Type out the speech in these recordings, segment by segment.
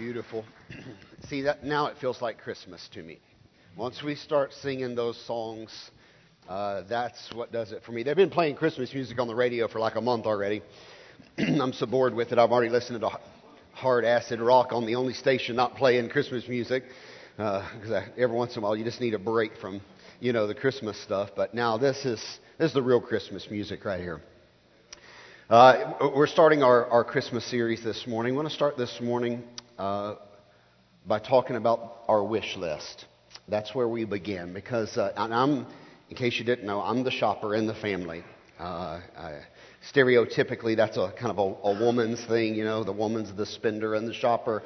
beautiful? See that now it feels like Christmas to me. Once we start singing those songs, uh, that's what does it for me. They've been playing Christmas music on the radio for like a month already. I'm so bored with it. I've already listened to hard acid rock on the only station not playing Christmas music. Because uh, every once in a while you just need a break from, you know, the Christmas stuff. But now this is this is the real Christmas music right here. Uh, we're starting our, our Christmas series this morning. I want to start this morning uh, by talking about our wish list. That's where we begin because uh, I'm, in case you didn't know, I'm the shopper in the family. Uh, I, stereotypically, that's a kind of a, a woman's thing, you know, the woman's the spender and the shopper.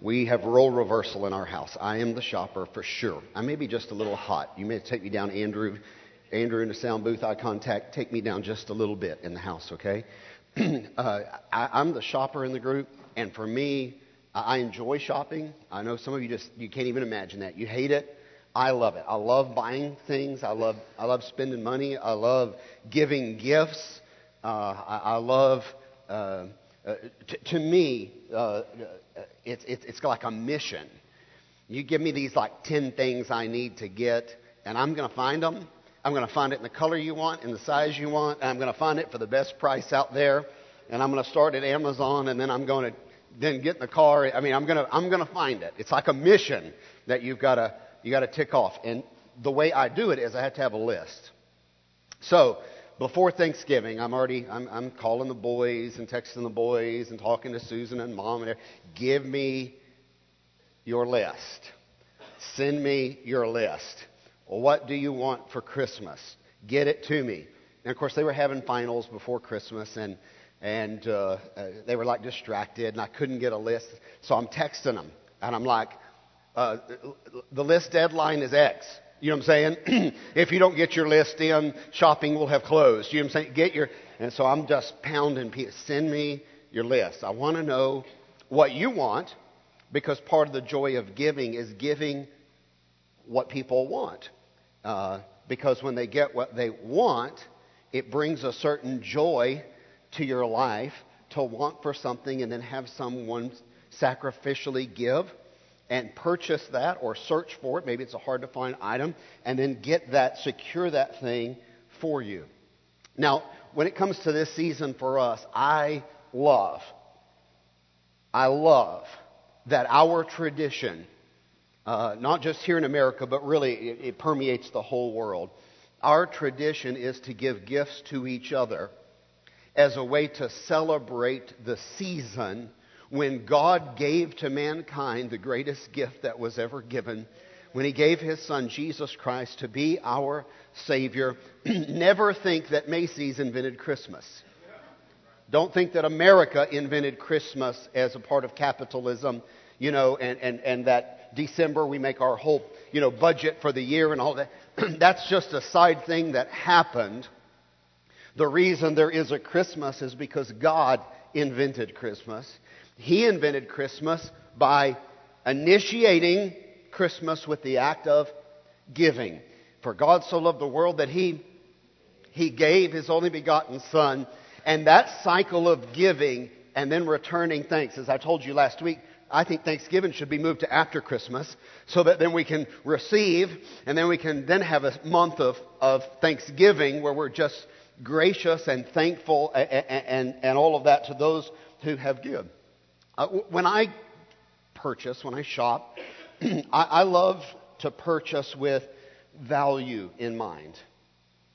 We have role reversal in our house. I am the shopper for sure. I may be just a little hot. You may take me down, Andrew. Andrew in the sound booth, eye contact. Take me down just a little bit in the house, okay? uh, I, am the shopper in the group, and for me, I enjoy shopping. I know some of you just you can't even imagine that. You hate it. I love it. I love buying things. I love I love spending money. I love giving gifts. Uh, I, I, love. Uh, uh, t- to me, uh, it's, it's it's like a mission. You give me these like ten things I need to get, and I'm going to find them I'm going to find it in the color you want, in the size you want, and I'm going to find it for the best price out there. And I'm going to start at Amazon, and then I'm going to then get in the car. I mean, I'm to I'm to find it. It's like a mission that you've got to you got to tick off. And the way I do it is I have to have a list. So before Thanksgiving, I'm already I'm, I'm calling the boys and texting the boys and talking to Susan and Mom and give me your list. Send me your list. What do you want for Christmas? Get it to me. And of course, they were having finals before Christmas, and and uh, uh, they were like distracted, and I couldn't get a list. So I'm texting them, and I'm like, uh, the list deadline is X. You know what I'm saying? if you don't get your list in, shopping will have closed. You know what I'm saying? Get your, and so I'm just pounding. Send me your list. I want to know what you want, because part of the joy of giving is giving what people want. Uh, because when they get what they want, it brings a certain joy to your life to want for something and then have someone sacrificially give and purchase that or search for it. Maybe it's a hard to find item and then get that, secure that thing for you. Now, when it comes to this season for us, I love, I love that our tradition uh, not just here in America, but really it, it permeates the whole world. Our tradition is to give gifts to each other as a way to celebrate the season when God gave to mankind the greatest gift that was ever given, when He gave His Son Jesus Christ to be our Savior. Never think that Macy's invented Christmas. Don't think that America invented Christmas as a part of capitalism, you know, and, and, and that December, we make our whole, you know, budget for the year and all that. That's just a side thing that happened. The reason there is a Christmas is because God invented Christmas. He invented Christmas by initiating Christmas with the act of giving. For God so loved the world that He, He gave His only begotten Son. And that cycle of giving and then returning thanks, as I told you last week, I think Thanksgiving should be moved to after Christmas so that then we can receive and then we can then have a month of, of Thanksgiving where we're just gracious and thankful and, and, and all of that to those who have given. Uh, when I purchase, when I shop, I, I love to purchase with value in mind.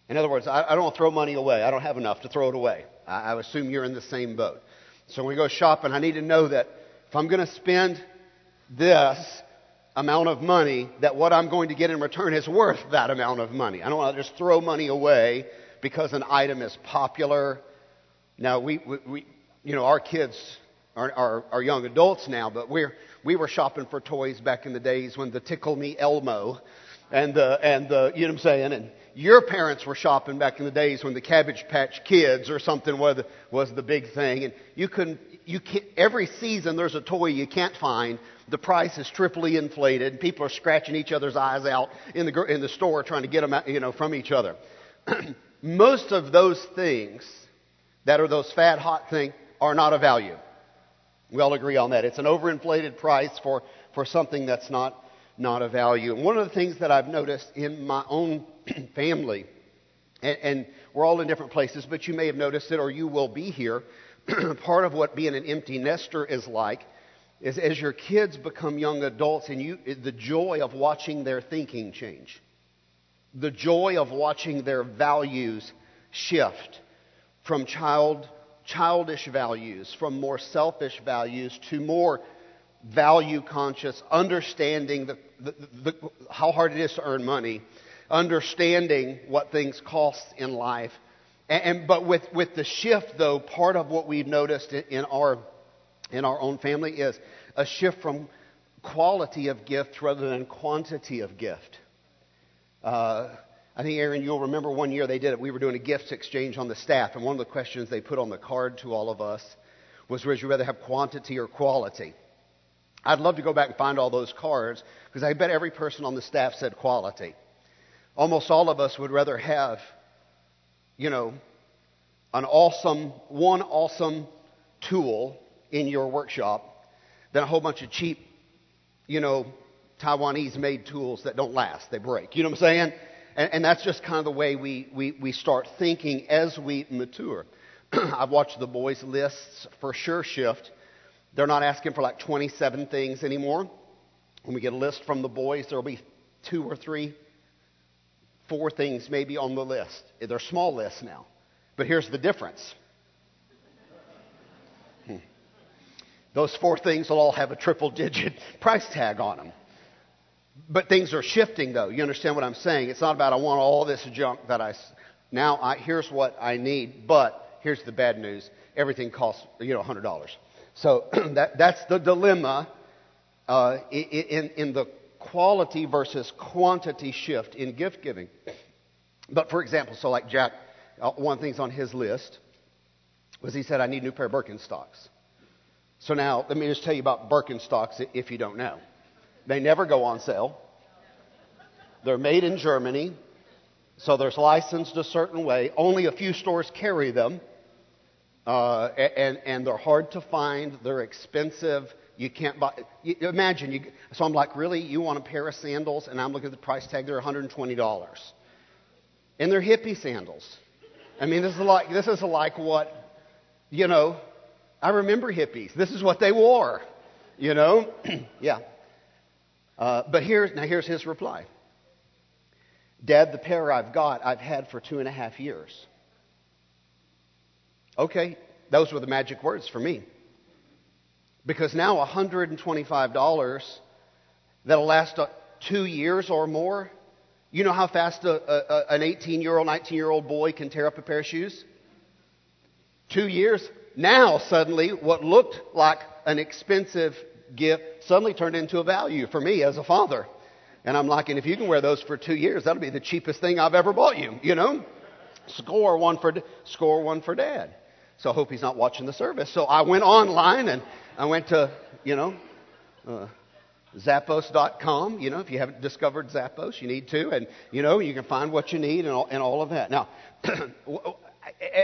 In other words, I, I don't throw money away. I don't have enough to throw it away. I, I assume you're in the same boat. So when we go shopping, I need to know that if I'm going to spend this amount of money, that what I'm going to get in return is worth that amount of money. I don't want to just throw money away because an item is popular. Now, we, we, we you know, our kids are, are, are young adults now, but we're, we were shopping for toys back in the days when the Tickle Me Elmo and the, and the, you know what I'm saying? And your parents were shopping back in the days when the Cabbage Patch Kids or something was the, was the big thing. And you couldn't, you can't, every season there's a toy you can't find. The price is triply inflated. People are scratching each other's eyes out in the, in the store trying to get them out, you know, from each other. Most of those things that are those fat, hot things are not of value. We all agree on that. It's an overinflated price for, for something that's not, not a value. And one of the things that I've noticed in my own family, and, and we're all in different places, but you may have noticed it or you will be here. Part of what being an empty nester is like is as your kids become young adults and you, the joy of watching their thinking change, the joy of watching their values shift from child, childish values, from more selfish values to more value conscious, understanding the, the, the, how hard it is to earn money, understanding what things cost in life. And, and, but with, with the shift, though, part of what we've noticed in, our in our own family is a shift from quality of gift rather than quantity of gift. Uh, I think, Aaron, you'll remember one year they did it. We were doing a gifts exchange on the staff, and one of the questions they put on the card to all of us was Would you rather have quantity or quality? I'd love to go back and find all those cards because I bet every person on the staff said quality. Almost all of us would rather have, you know, an awesome, one awesome tool in your workshop than a whole bunch of cheap, you know, Taiwanese made tools that don't last. They break. You know what I'm saying? And, and that's just kind of the way we, we, we start thinking as we mature. I've watched the boys' lists for sure shift. They're not asking for like 27 things anymore. When we get a list from the boys, there'll be two or three, four things maybe on the list. They're small lists now. But here's the difference hmm. those four things will all have a triple digit price tag on them. But things are shifting, though. You understand what I'm saying? It's not about I want all this junk that I. Now I, here's what I need, but here's the bad news: everything costs you know hundred dollars. So that, that's the dilemma uh, in, in the quality versus quantity shift in gift giving. But for example, so like Jack, uh, one of the things on his list was he said, I need a new pair of Birkenstocks. So now, let me just tell you about Birkenstocks if you don't know. They never go on sale. They're made in Germany, so they're licensed a certain way. Only a few stores carry them, uh, and, and they're hard to find. They're expensive. You can't buy. You, imagine you. So I'm like, really? You want a pair of sandals? And I'm looking at the price tag. They're 120 dollars, and they're hippie sandals. I mean, this is like this is like what, you know. I remember hippies. This is what they wore. You know, yeah. Uh, but here, now here's his reply. Dad, the pair I've got, I've had for two and a half years. Okay, those were the magic words for me. Because now $125 that'll last uh, two years or more. You know how fast a, a, an 18 year old, 19 year old boy can tear up a pair of shoes? Two years. Now, suddenly, what looked like an expensive gift suddenly turned into a value for me as a father. And I'm like, and if you can wear those for two years, that'll be the cheapest thing I've ever bought you, you know? Score one for, score one for dad. So I hope he's not watching the service. So I went online and I went to, you know, uh, Zappos.com. You know, if you haven't discovered Zappos, you need to. And, you know, you can find what you need and all, and all of that. Now,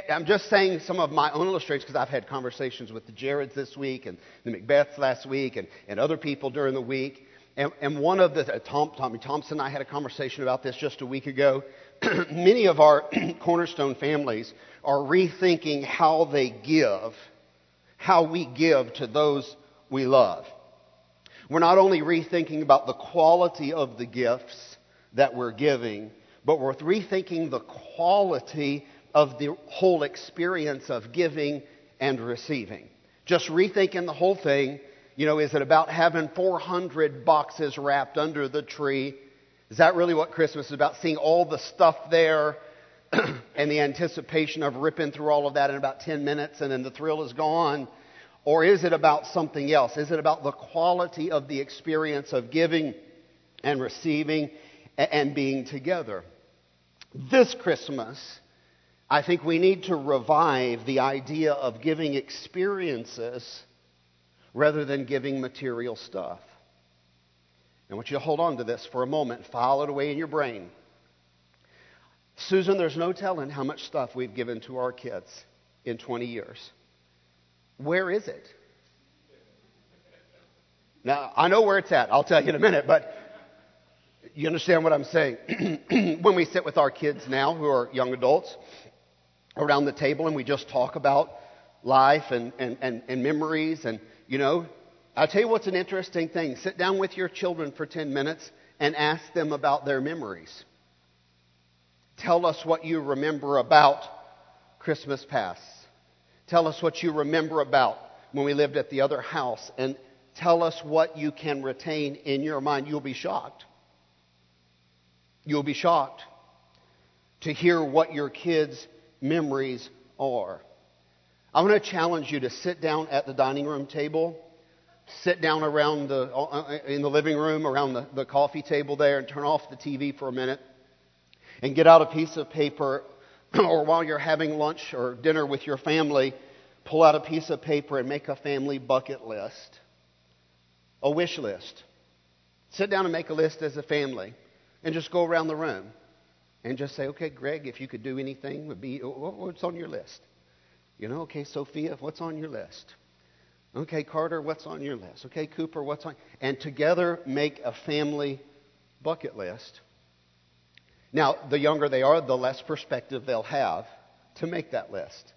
I'm just saying some of my own illustrations because I've had conversations with the Jareds this week and the Macbeths last week and, and other people during the week. And, and one of the, uh, Tom, Tommy Thompson and I had a conversation about this just a week ago. Many of our cornerstone families are rethinking how they give, how we give to those we love. We're not only rethinking about the quality of the gifts that we're giving, but we're rethinking the quality of the whole experience of giving and receiving. Just rethinking the whole thing. You know, is it about having 400 boxes wrapped under the tree? Is that really what Christmas is about? Seeing all the stuff there and the anticipation of ripping through all of that in about 10 minutes and then the thrill is gone? Or is it about something else? Is it about the quality of the experience of giving and receiving and being together? This Christmas, I think we need to revive the idea of giving experiences rather than giving material stuff. I want you to hold on to this for a moment, file it away in your brain. Susan, there's no telling how much stuff we've given to our kids in 20 years. Where is it? Now, I know where it's at. I'll tell you in a minute, but you understand what I'm saying? when we sit with our kids now, who are young adults, around the table and we just talk about life and, and, and, and memories and, you know, I'll tell you what's an interesting thing. Sit down with your children for 10 minutes and ask them about their memories. Tell us what you remember about Christmas past. Tell us what you remember about when we lived at the other house. And tell us what you can retain in your mind. You'll be shocked. You'll be shocked to hear what your kids' memories are. I want to challenge you to sit down at the dining room table, sit down around the, uh, in the living room around the, the coffee table there and turn off the TV for a minute and get out a piece of paper or while you're having lunch or dinner with your family, pull out a piece of paper and make a family bucket list, a wish list. Sit down and make a list as a family and just go around the room and just say, okay, Greg, if you could do anything, would be oh, oh, what's on your list? You know, okay, Sophia, what's on your list? Okay, Carter, what's on your list? Okay, Cooper, what's on? And together make a family bucket list now, the younger they are, the less perspective they'll have to make that list.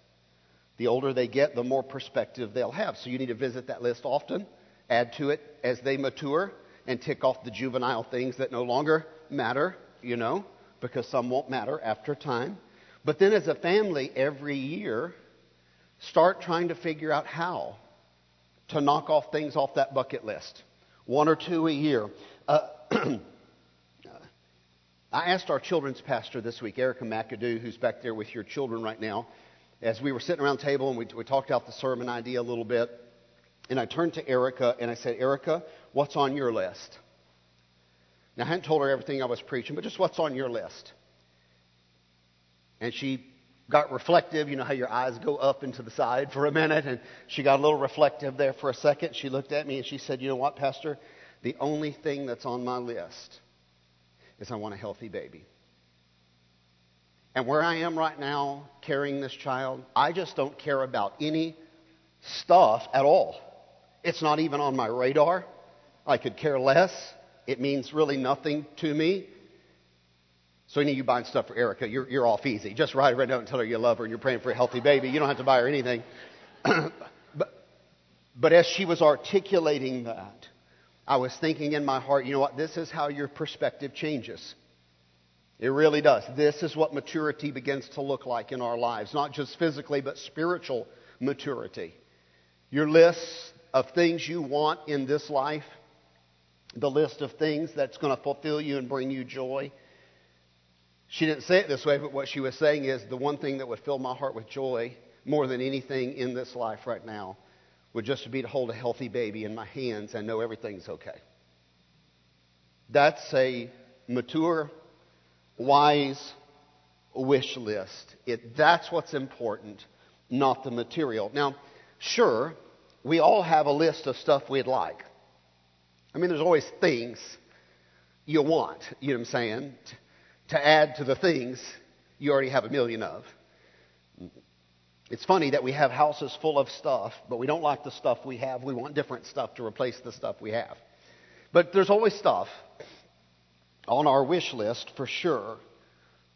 The older they get, the more perspective they'll have. So you need to visit that list often, add to it as they mature, and tick off the juvenile things that no longer matter, you know, because some won't matter after time. But then as a family, every year, start trying to figure out how to knock off things off that bucket list. One or two a year. Uh, I asked our children's pastor this week, Erica McAdoo, who's back there with your children right now, as we were sitting around the table and we, we talked out the sermon idea a little bit. And I turned to Erica and I said, Erica, what's on your list? Now, I hadn't told her everything I was preaching, but just what's on your list? And she got reflective. You know how your eyes go up and to the side for a minute? And she got a little reflective there for a second. She looked at me and she said, You know what, Pastor? The only thing that's on my list is I want a healthy baby. And where I am right now, carrying this child, I just don't care about any stuff at all. It's not even on my radar. I could care less. It means really nothing to me. So any of you buying stuff for Erica, you're, you're off easy. Just write her a note and tell her you love her and you're praying for a healthy baby. You don't have to buy her anything. but, but as she was articulating that, I was thinking in my heart, you know what? This is how your perspective changes. It really does. This is what maturity begins to look like in our lives, not just physically, but spiritual maturity. Your list of things you want in this life, the list of things that's going to fulfill you and bring you joy. She didn't say it this way, but what she was saying is the one thing that would fill my heart with joy more than anything in this life right now would just be to hold a healthy baby in my hands and know everything's okay. That's a mature, wise wish list. It, that's what's important, not the material. Now, sure, we all have a list of stuff we'd like. I mean, there's always things you want, you know what I'm saying, to add to the things you already have a million of. It's funny that we have houses full of stuff, but we don't like the stuff we have. We want different stuff to replace the stuff we have. But there's always stuff on our wish list for sure.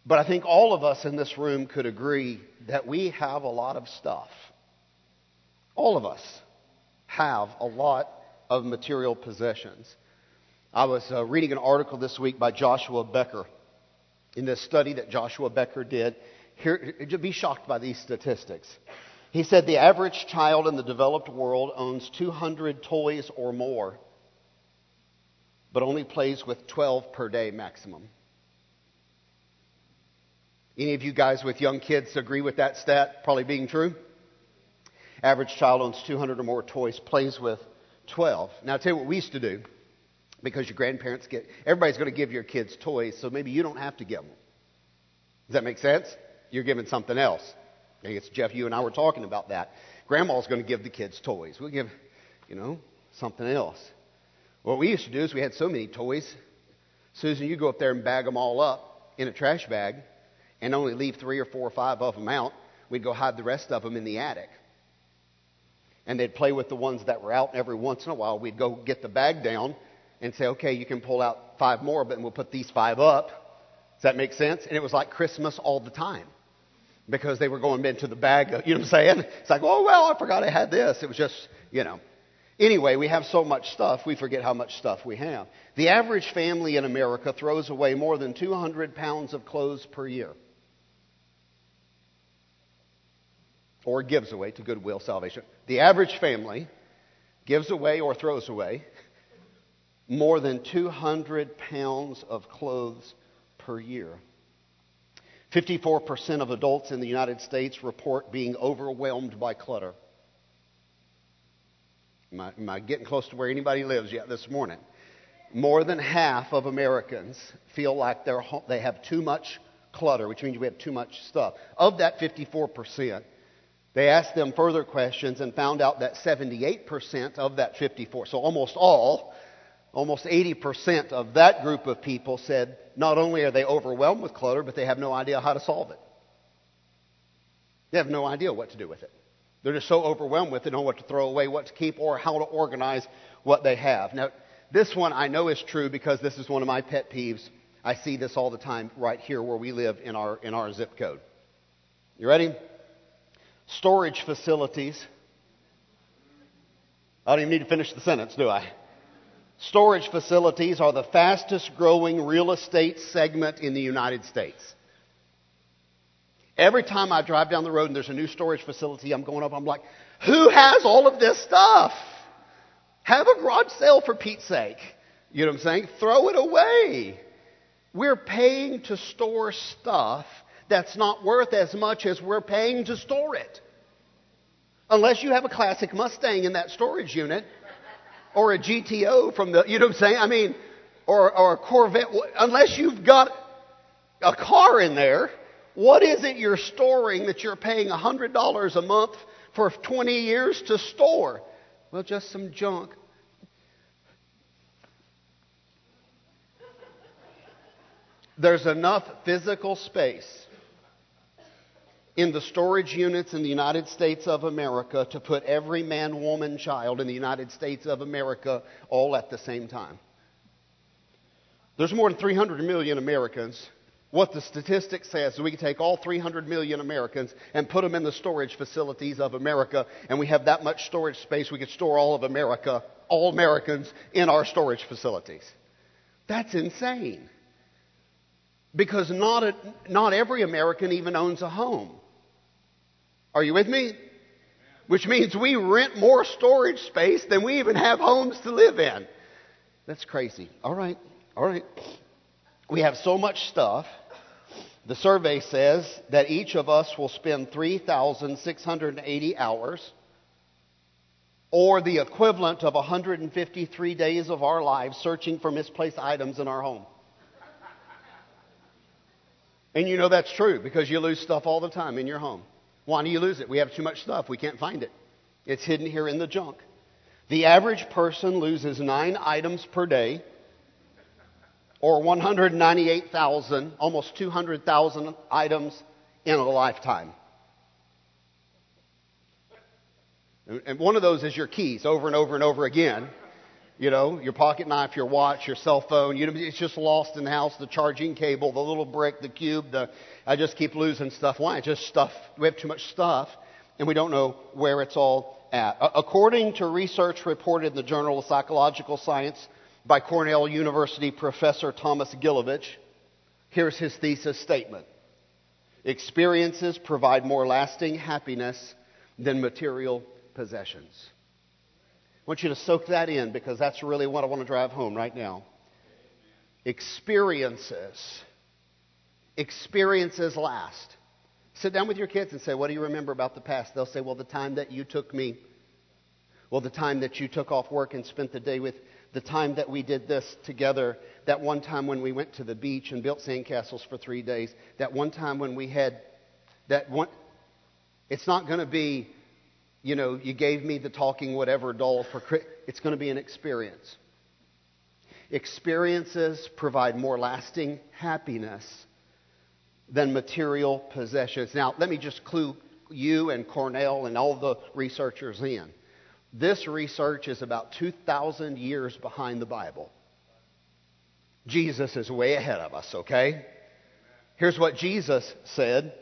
But I think all of us in this room could agree that we have a lot of stuff. All of us have a lot of material possessions. I was uh, reading an article this week by Joshua Becker in this study that Joshua Becker did here, be shocked by these statistics. He said the average child in the developed world owns 200 toys or more, but only plays with 12 per day maximum. Any of you guys with young kids agree with that stat probably being true? Average child owns 200 or more toys, plays with 12. Now, I'll tell you what we used to do because your grandparents get, everybody's going to give your kids toys, so maybe you don't have to give them. Does that make sense? you're giving something else. I guess Jeff, you and I were talking about that. Grandma's going to give the kids toys. We'll give, you know, something else. What we used to do is we had so many toys. Susan, you go up there and bag them all up in a trash bag and only leave three or four or five of them out. We'd go hide the rest of them in the attic. And they'd play with the ones that were out. And every once in a while, we'd go get the bag down and say, okay, you can pull out five more, but we'll put these five up. Does that make sense? And it was like Christmas all the time because they were going into the bag. You know what I'm saying? It's like, oh, well, I forgot I had this. It was just, you know. Anyway, we have so much stuff, we forget how much stuff we have. The average family in America throws away more than 200 pounds of clothes per year. Or gives away to Goodwill Salvation. The average family gives away or throws away more than 200 pounds of clothes per year. 54% of adults in the United States report being overwhelmed by clutter. Am I, am I, getting close to where anybody lives yet this morning? More than half of Americans feel like they're, they have too much clutter, which means we have too much stuff. Of that 54%, they asked them further questions and found out that 78% of that 54, so almost all, almost 80% of that group of people said not only are they overwhelmed with clutter, but they have no idea how to solve it. They have no idea what to do with it. They're just so overwhelmed with it, know what to throw away, what to keep, or how to organize what they have. Now, this one I know is true because this is one of my pet peeves. I see this all the time right here where we live in our, in our zip code. You ready? Storage facilities. I don't even need to finish the sentence, do I? Storage facilities are the fastest growing real estate segment in the United States. Every time I drive down the road and there's a new storage facility, I'm going up, I'm like, who has all of this stuff? Have a garage sale for Pete's sake. You know what I'm saying? Throw it away. We're paying to store stuff that's not worth as much as we're paying to store it. Unless you have a classic Mustang in that storage unit or a GTO from the, you know what I'm saying? I mean, or, or a Corvette. Unless you've got a car in there, what is it you're storing that you're paying $100 a month for 20 years to store? Well, just some junk. There's enough physical space in the storage units in the United States of America to put every man, woman, child in the United States of America all at the same time. There's more than 300 million Americans what the statistic says is we can take all 300 million Americans and put them in the storage facilities of America, and we have that much storage space, we could store all of America, all Americans, in our storage facilities. That's insane. Because not, a, not every American even owns a home. Are you with me? Which means we rent more storage space than we even have homes to live in. That's crazy. All right, all right. We have so much stuff. The survey says that each of us will spend 3,680 hours, or the equivalent of 153 days of our lives, searching for misplaced items in our home. And you know that's true because you lose stuff all the time in your home. Why do you lose it? We have too much stuff. We can't find it. It's hidden here in the junk. The average person loses nine items per day or 198,000, almost 200,000 items in a lifetime. And one of those is your keys over and over and over again. You know, your pocket knife, your watch, your cell phone. You know, it's just lost in the house. The charging cable, the little brick, the cube. The I just keep losing stuff. Why? Just stuff. We have too much stuff, and we don't know where it's all at. According to research reported in the Journal of Psychological Science, by Cornell University professor Thomas Gilovich. Here's his thesis statement Experiences provide more lasting happiness than material possessions. I want you to soak that in because that's really what I want to drive home right now. Experiences. Experiences last. Sit down with your kids and say, What do you remember about the past? They'll say, Well, the time that you took me. Well, the time that you took off work and spent the day with the time that we did this together, that one time when we went to the beach and built sandcastles for three days, that one time when we had that one. It's not going to be, you know, you gave me the talking whatever doll for. It's going to be an experience. Experiences provide more lasting happiness than material possessions. Now, let me just clue you and Cornell and all the researchers in. This research is about 2,000 years behind the Bible. Jesus is way ahead of us, okay? Here's what Jesus said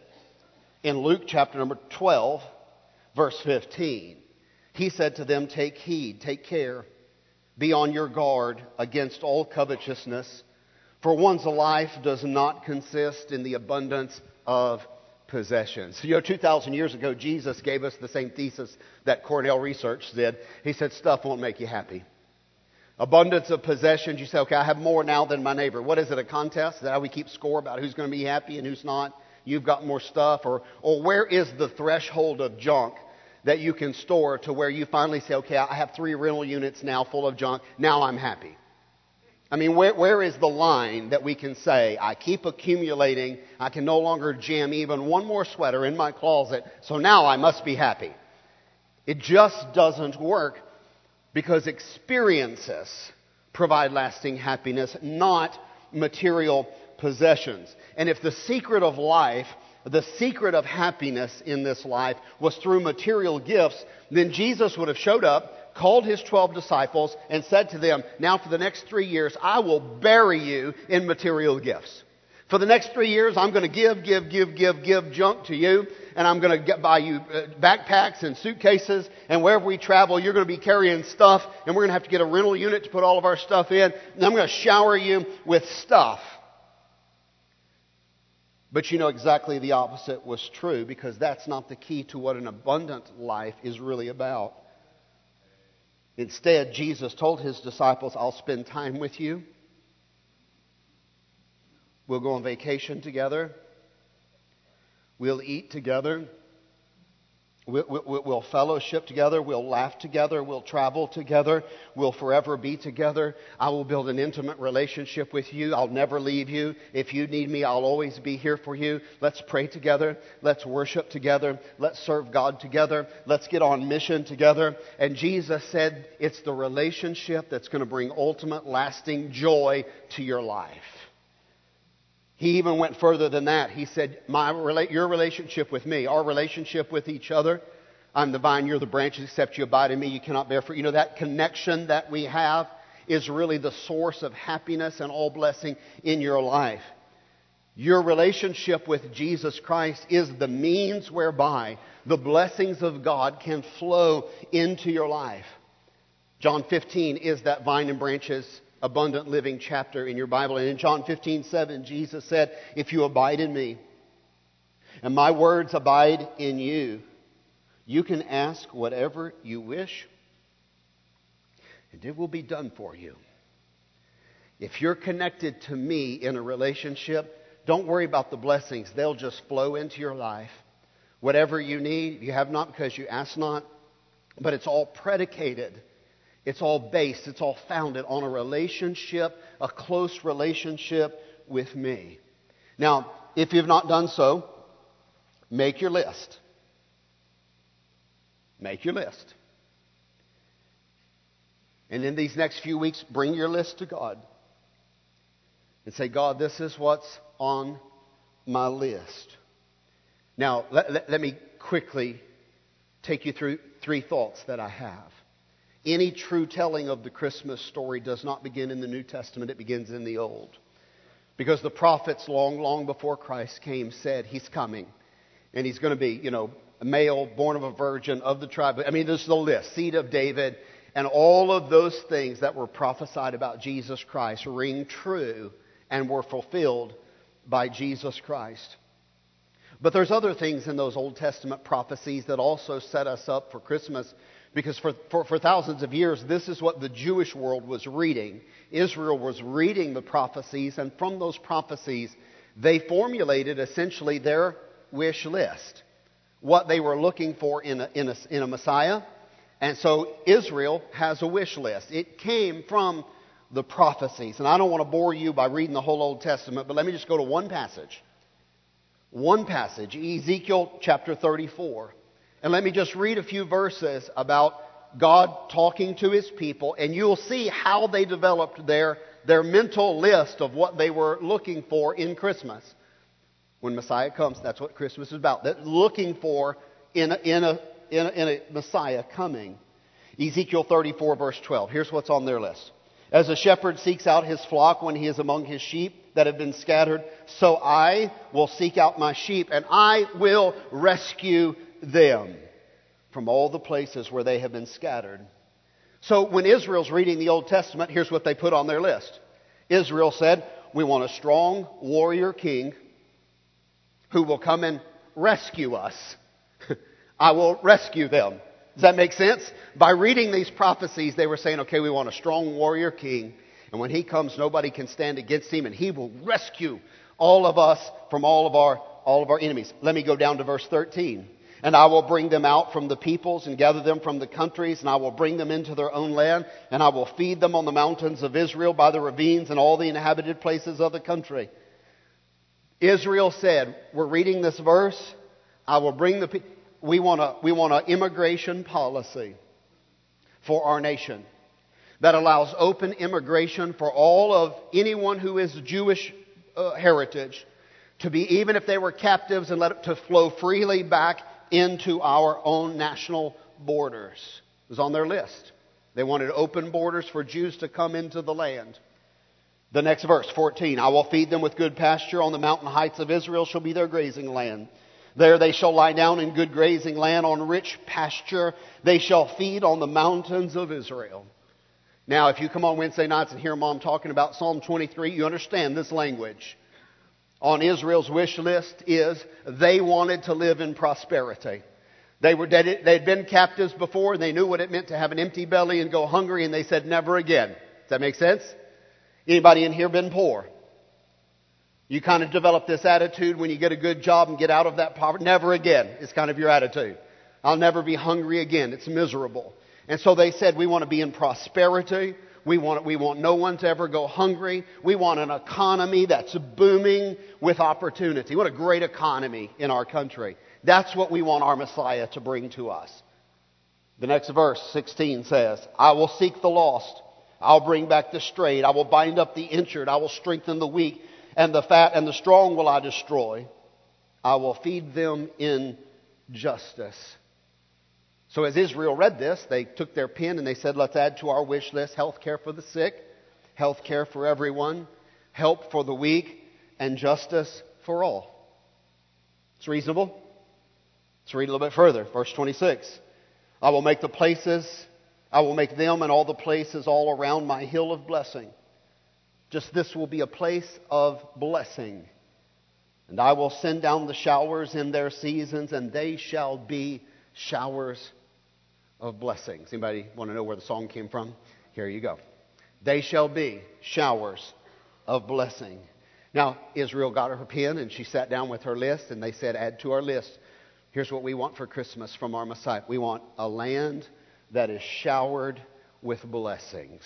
in Luke chapter number 12, verse 15. He said to them, Take heed, take care, be on your guard against all covetousness, for one's life does not consist in the abundance of possessions. You know, 2,000 years ago, Jesus gave us the same thesis that Cornell Research did. He said, Stuff won't make you happy. Abundance of possessions, you say, okay, I have more now than my neighbor. What is it, a contest? Is that how we keep score about who's going to be happy and who's not? You've got more stuff? Or, or where is the threshold of junk that you can store to where you finally say, okay, I have three rental units now full of junk. Now I'm happy. I mean, where, where is the line that we can say, I keep accumulating, I can no longer jam even one more sweater in my closet, so now I must be happy? It just doesn't work because experiences provide lasting happiness, not material possessions. And if the secret of life, the secret of happiness in this life was through material gifts, then Jesus would have showed up, called his 12 disciples, and said to them, Now for the next three years, I will bury you in material gifts. For the next three years, I'm going to give, give, give, give, give junk to you, and I'm going to get, buy you uh, backpacks and suitcases, and wherever we travel, you're going to be carrying stuff, and we're going to have to get a rental unit to put all of our stuff in, and I'm going to shower you with stuff. But you know exactly the opposite was true because that's not the key to what an abundant life is really about. Instead, Jesus told his disciples, I'll spend time with you. We'll go on vacation together. We'll eat together. We'll, fellowship together. We'll laugh together. We'll travel together. We'll forever be together. I will build an intimate relationship with you. I'll never leave you. If you need me, I'll always be here for you. Let's pray together. Let's worship together. Let's serve God together. Let's get on mission together. And Jesus said it's the relationship that's going to bring ultimate, lasting joy to your life. He even went further than that. He said, My, Your relationship with me, our relationship with each other, I'm the vine, you're the branches, except you abide in me, you cannot bear fruit. You know, that connection that we have is really the source of happiness and all blessing in your life. Your relationship with Jesus Christ is the means whereby the blessings of God can flow into your life. John 15 is that vine and branches abundant living chapter in your Bible. And in John 15, 7, Jesus said, If you abide in me, and my words abide in you, you can ask whatever you wish, and it will be done for you. If you're connected to me in a relationship, don't worry about the blessings. They'll just flow into your life. Whatever you need, you have not because you ask not, but it's all predicated it's all based, it's all founded on a relationship, a close relationship with me. Now, if you've not done so, make your list. Make your list. And in these next few weeks, bring your list to God and say, God, this is what's on my list. Now, let, let, let me quickly take you through three thoughts that I have. Any true telling of the Christmas story does not begin in the New Testament, it begins in the Old. Because the prophets, long, long before Christ came, said, He's coming. And He's going to be, you know, a male, born of a virgin, of the tribe. I mean, there's the list seed of David. And all of those things that were prophesied about Jesus Christ ring true and were fulfilled by Jesus Christ. But there's other things in those Old Testament prophecies that also set us up for Christmas because for, for, for, thousands of years, this is what the Jewish world was reading. Israel was reading the prophecies, and from those prophecies, they formulated essentially their wish list. What they were looking for in a, in a, in a Messiah. And so Israel has a wish list. It came from the prophecies. And I don't want to bore you by reading the whole Old Testament, but let me just go to one passage. One passage, Ezekiel chapter 34. And let me just read a few verses about God talking to his people, and you'll see how they developed their, their mental list of what they were looking for in Christmas. When Messiah comes, that's what Christmas is about. That looking for in a, in a, in a, in a Messiah coming. Ezekiel 34, verse 12. Here's what's on their list. As a shepherd seeks out his flock when he is among his sheep that have been scattered, so I will seek out my sheep and I will rescue them from all the places where they have been scattered. So when Israel's reading the Old Testament, here's what they put on their list. Israel said, We want a strong warrior king who will come and rescue us. I will rescue them. Does that make sense? By reading these prophecies, they were saying, okay, we want a strong warrior king, and when he comes, nobody can stand against him, and he will rescue all of us from all of our, all of our enemies. Let me go down to verse 13. And I will bring them out from the peoples and gather them from the countries, and I will bring them into their own land, and I will feed them on the mountains of Israel by the ravines and all the inhabited places of the country. Israel said, We're reading this verse. I will bring the people we want we want an immigration policy for our nation that allows open immigration for all of anyone who is Jewish uh, heritage to be, even if they were captives, and let it to flow freely back into our own national borders. It was on their list. They wanted open borders for Jews to come into the land. The next verse, 14. I will feed them with good pasture on the mountain heights of Israel shall be their grazing land. There they shall lie down in good grazing land on rich pasture. They shall feed on the mountains of Israel. Now, if you come on Wednesday nights and hear mom talking about Psalm 23, you understand this language. On Israel's wish list is they wanted to live in prosperity. They were they had been captives before and they knew what it meant to have an empty belly and go hungry and they said never again. Does that make sense? Anybody in here been poor? You kind of develop this attitude when you get a good job and get out of that poverty. Never again is kind of your attitude. I'll never be hungry again. It's miserable. And so they said, we want to be in prosperity. We want, we want no one to ever go hungry. We want an economy that's booming with opportunity. What a great economy in our country. That's what we want our Messiah to bring to us. The next verse, 16 says, I will seek the lost. I'll bring back the strayed. I will bind up the injured. I will strengthen the weak and the fat and the strong will I destroy. I will feed them in justice. So as Israel read this, they took their pen and they said, let's add to our wish list health care for the sick, health care for everyone, help for the weak, and justice for all. It's reasonable. Let's read a little bit further. Verse 26. I will make the places, I will make them and all the places all around my hill of blessing just this will be a place of blessing. And I will send down the showers in their seasons, and they shall be showers of blessings. Anybody want to know where the song came from? Here you go. They shall be showers of blessing. Now, Israel got her pen and she sat down with her list, and they said, Add to our list. Here's what we want for Christmas from our Messiah. We want a land that is showered with blessings.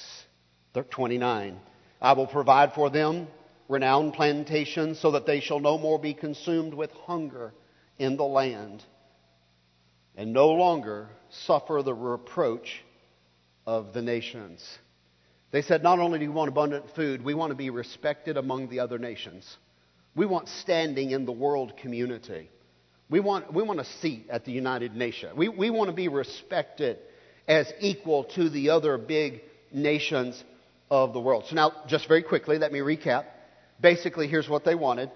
29. I will provide for them renowned plantations so that they shall no more be consumed with hunger in the land and no longer suffer the reproach of the nations. They said, not only do we want abundant food, we want to be respected among the other nations. We want standing in the world community. We want, we want a seat at the United Nations. We, we want to be respected as equal to the other big nations of the world. So, now, just very quickly, let me recap. Basically, here's what they wanted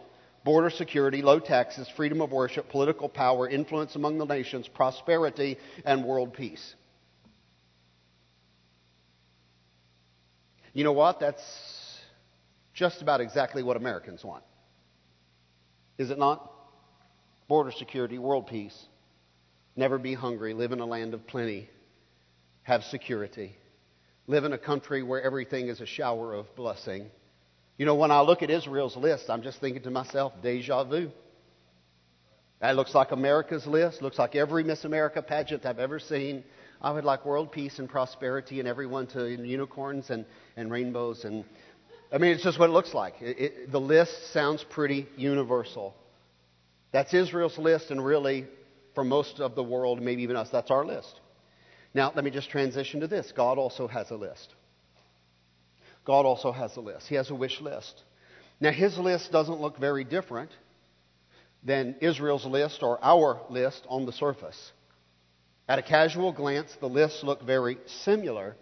border security, low taxes, freedom of worship, political power, influence among the nations, prosperity, and world peace. You know what? That's just about exactly what Americans want. Is it not? Border security, world peace, never be hungry, live in a land of plenty, have security live in a country where everything is a shower of blessing. You know, when I look at Israel's list, I'm just thinking to myself, deja vu. That looks like America's list, looks like every Miss America pageant I've ever seen. I would like world peace and prosperity and everyone to unicorns and, and rainbows. And I mean, it's just what it looks like. It, it, the list sounds pretty universal. That's Israel's list, and really, for most of the world, maybe even us, that's our list. Now, let me just transition to this. God also has a list. God also has a list. He has a wish list. Now, his list doesn't look very different than Israel's list or our list on the surface. At a casual glance, the lists look very similar.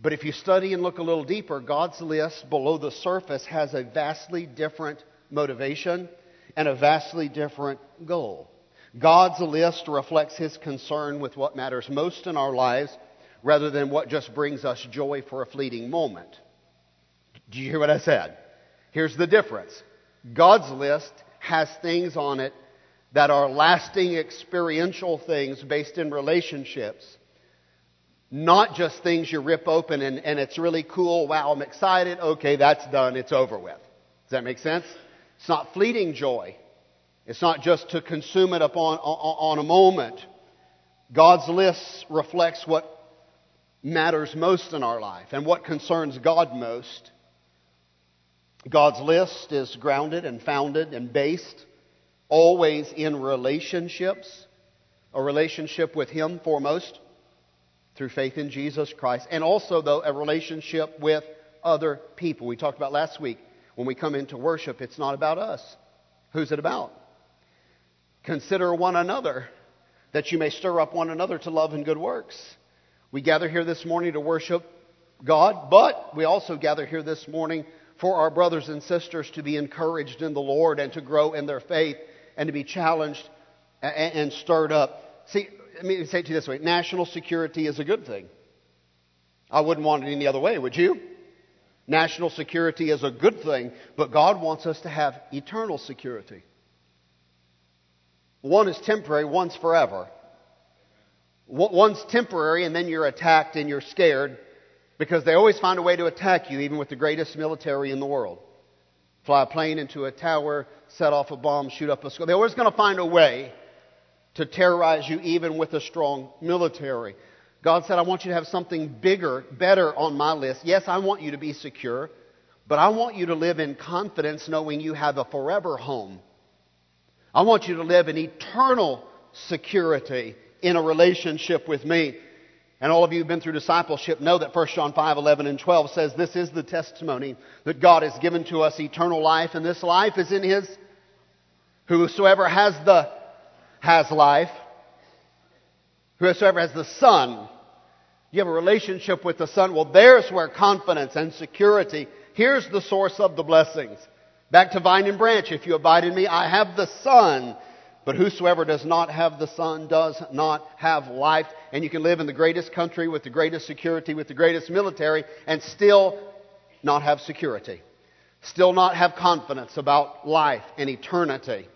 But if you study and look a little deeper, God's list below the surface has a vastly different motivation and a vastly different goal. God's list reflects his concern with what matters most in our lives rather than what just brings us joy for a fleeting moment. Do you hear what I said? Here's the difference God's list has things on it that are lasting experiential things based in relationships, not just things you rip open and, and it's really cool. Wow, I'm excited. Okay, that's done. It's over with. Does that make sense? It's not fleeting joy. It's not just to consume it upon on, on a moment. God's list reflects what matters most in our life and what concerns God most. God's list is grounded and founded and based always in relationships, a relationship with Him foremost through faith in Jesus Christ, and also, though, a relationship with other people. We talked about last week when we come into worship, it's not about us. Who's it about? Consider one another, that you may stir up one another to love and good works. We gather here this morning to worship God, but we also gather here this morning for our brothers and sisters to be encouraged in the Lord and to grow in their faith and to be challenged and stirred up. See, let me say it to you this way national security is a good thing. I wouldn't want it any other way, would you? National security is a good thing, but God wants us to have eternal security. One is temporary, one's forever. One's temporary, and then you're attacked and you're scared because they always find a way to attack you, even with the greatest military in the world. Fly a plane into a tower, set off a bomb, shoot up a school. They're always going to find a way to terrorize you, even with a strong military. God said, I want you to have something bigger, better on my list. Yes, I want you to be secure, but I want you to live in confidence knowing you have a forever home. I want you to live in eternal security in a relationship with me. And all of you who've been through discipleship know that 1 John 5, 11 and 12 says this is the testimony that God has given to us eternal life, and this life is in His. Whosoever has the, has life. Whosoever has the Son. You have a relationship with the Son. Well, there's where confidence and security, here's the source of the blessings. Back to vine and branch. If you abide in me, I have the Son but whosoever does not have the Son does not have life. And you can live in the greatest country with the greatest security, with the greatest military, and still not have security. Still not have confidence about life and eternity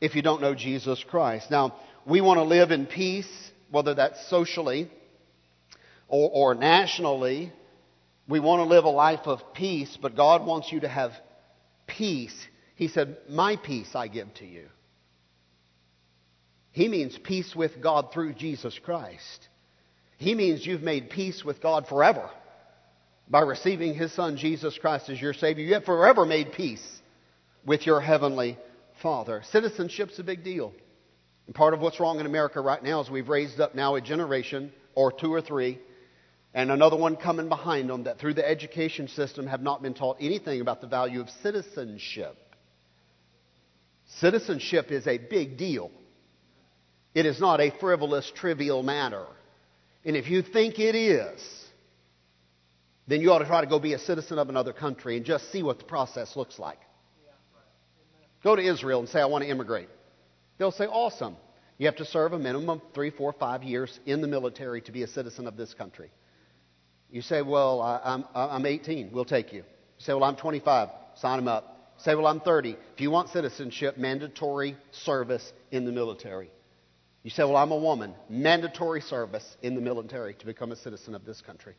if you don't know Jesus Christ. Now, we want to live in peace, whether that's socially or, or nationally. We want to live a life of peace, but God wants you to have peace. He said, My peace I give to you. He means peace with God through Jesus Christ. He means you've made peace with God forever by receiving His Son Jesus Christ as your Savior. You have forever made peace with your Heavenly Father. Citizenship's a big deal. And part of what's wrong in America right now is we've raised up now a generation or two or three and another one coming behind them that through the education system have not been taught anything about the value of citizenship. Citizenship is a big deal. It is not a frivolous, trivial matter. And if you think it is, then you ought to try to go be a citizen of another country and just see what the process looks like. Go to Israel and say, I want to immigrate. They'll say, awesome. You have to serve a minimum of three, four, five years in the military to be a citizen of this country. You say, well, I'm, I'm 18. We'll take you. You say, well, I'm 25. Sign them up. Say, well, I'm 30. If you want citizenship, mandatory service in the military. You say, Well, I'm a woman. Mandatory service in the military to become a citizen of this country.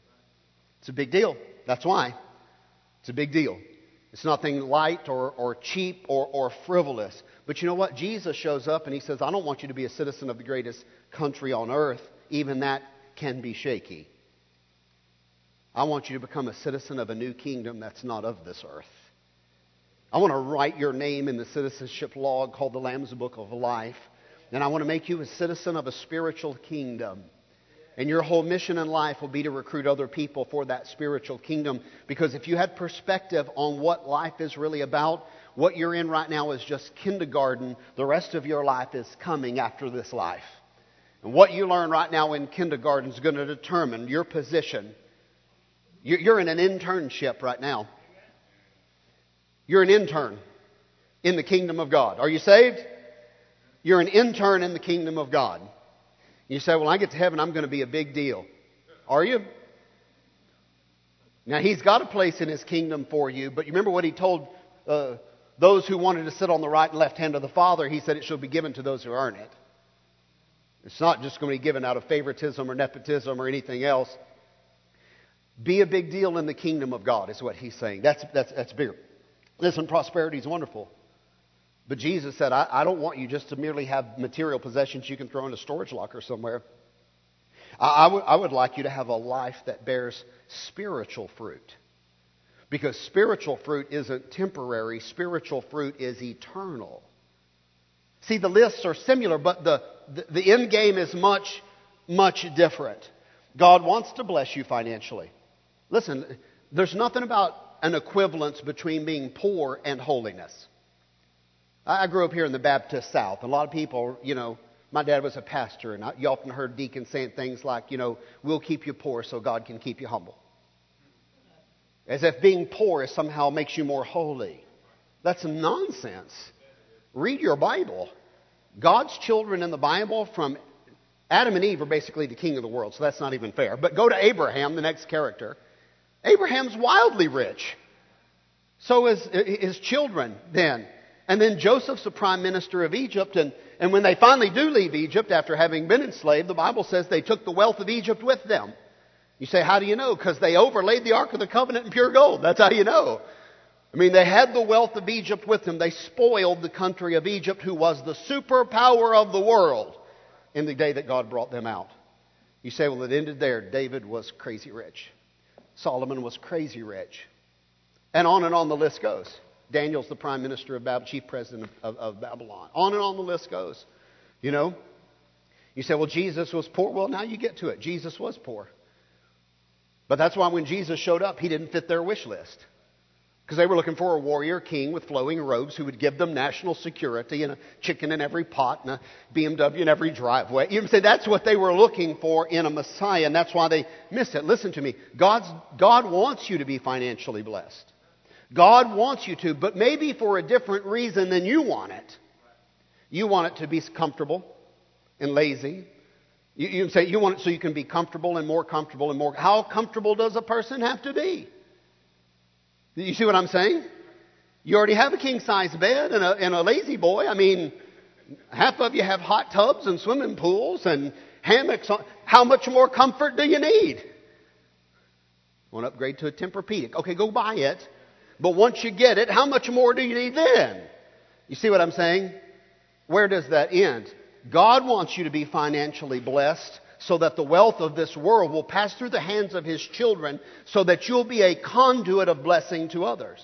It's a big deal. That's why. It's a big deal. It's nothing light or, or cheap or, or frivolous. But you know what? Jesus shows up and he says, I don't want you to be a citizen of the greatest country on earth. Even that can be shaky. I want you to become a citizen of a new kingdom that's not of this earth. I want to write your name in the citizenship log called the Lamb's Book of Life. And I want to make you a citizen of a spiritual kingdom. And your whole mission in life will be to recruit other people for that spiritual kingdom. Because if you had perspective on what life is really about, what you're in right now is just kindergarten. The rest of your life is coming after this life. And what you learn right now in kindergarten is going to determine your position. You're in an internship right now. You're an intern in the kingdom of God. Are you saved? You're an intern in the kingdom of God. You say, Well, I get to heaven, I'm going to be a big deal. Are you? Now, He's got a place in His kingdom for you, but you remember what He told uh, those who wanted to sit on the right and left hand of the Father? He said it shall be given to those who earn it. It's not just going to be given out of favoritism or nepotism or anything else. Be a big deal in the kingdom of God, is what He's saying. That's, that's, that's bigger. Listen, prosperity is wonderful. But Jesus said, I, I, don't want you just to merely have material possessions you can throw in a storage locker somewhere. I, I, w- I would like you to have a life that bears spiritual fruit. Because spiritual fruit isn't temporary, spiritual fruit is eternal. See, the lists are similar, but the, the, the end game is much, much different. God wants to bless you financially. Listen, there's nothing about an equivalence between being poor and holiness. I grew up here in the Baptist South. A lot of people, you know, my dad was a pastor, and I, you often heard deacons saying things like, you know, we'll keep you poor so God can keep you humble. As if being poor somehow makes you more holy. That's nonsense. Read your Bible. God's children in the Bible, from Adam and Eve, are basically the king of the world, so that's not even fair. But go to Abraham, the next character. Abraham's wildly rich. So is his children then. And then Joseph's the prime minister of Egypt. And, and when they finally do leave Egypt after having been enslaved, the Bible says they took the wealth of Egypt with them. You say, how do you know? Because they overlaid the Ark of the Covenant in pure gold. That's how you know. I mean, they had the wealth of Egypt with them. They spoiled the country of Egypt, who was the superpower of the world in the day that God brought them out. You say, well, it ended there. David was crazy rich. Solomon was crazy rich. And on and on the list goes. Daniel's the prime minister of Babylon, chief president of, of, of Babylon. On and on the list goes. You know? You say, well, Jesus was poor. Well, now you get to it. Jesus was poor. But that's why when Jesus showed up, he didn't fit their wish list. Because they were looking for a warrior king with flowing robes who would give them national security and a chicken in every pot and a BMW in every driveway. You say that's what they were looking for in a Messiah, and that's why they missed it. Listen to me. God's, God wants you to be financially blessed. God wants you to, but maybe for a different reason than you want it. You want it to be comfortable and lazy. You, you say you want it so you can be comfortable and more comfortable and more. How comfortable does a person have to be? You see what I'm saying? You already have a king size bed and a, and a La-Z-Boy. I mean, half of you have hot tubs and swimming pools and hammocks. How much more comfort do you need? Want to upgrade to a Tempur-Pedic? Okay, go buy it. But once you get it, how much more do you need then? You see what I'm saying? Where does that end? God wants you to be financially blessed so that the wealth of this world will pass through the hands of His children so that you'll be a conduit of blessing to others.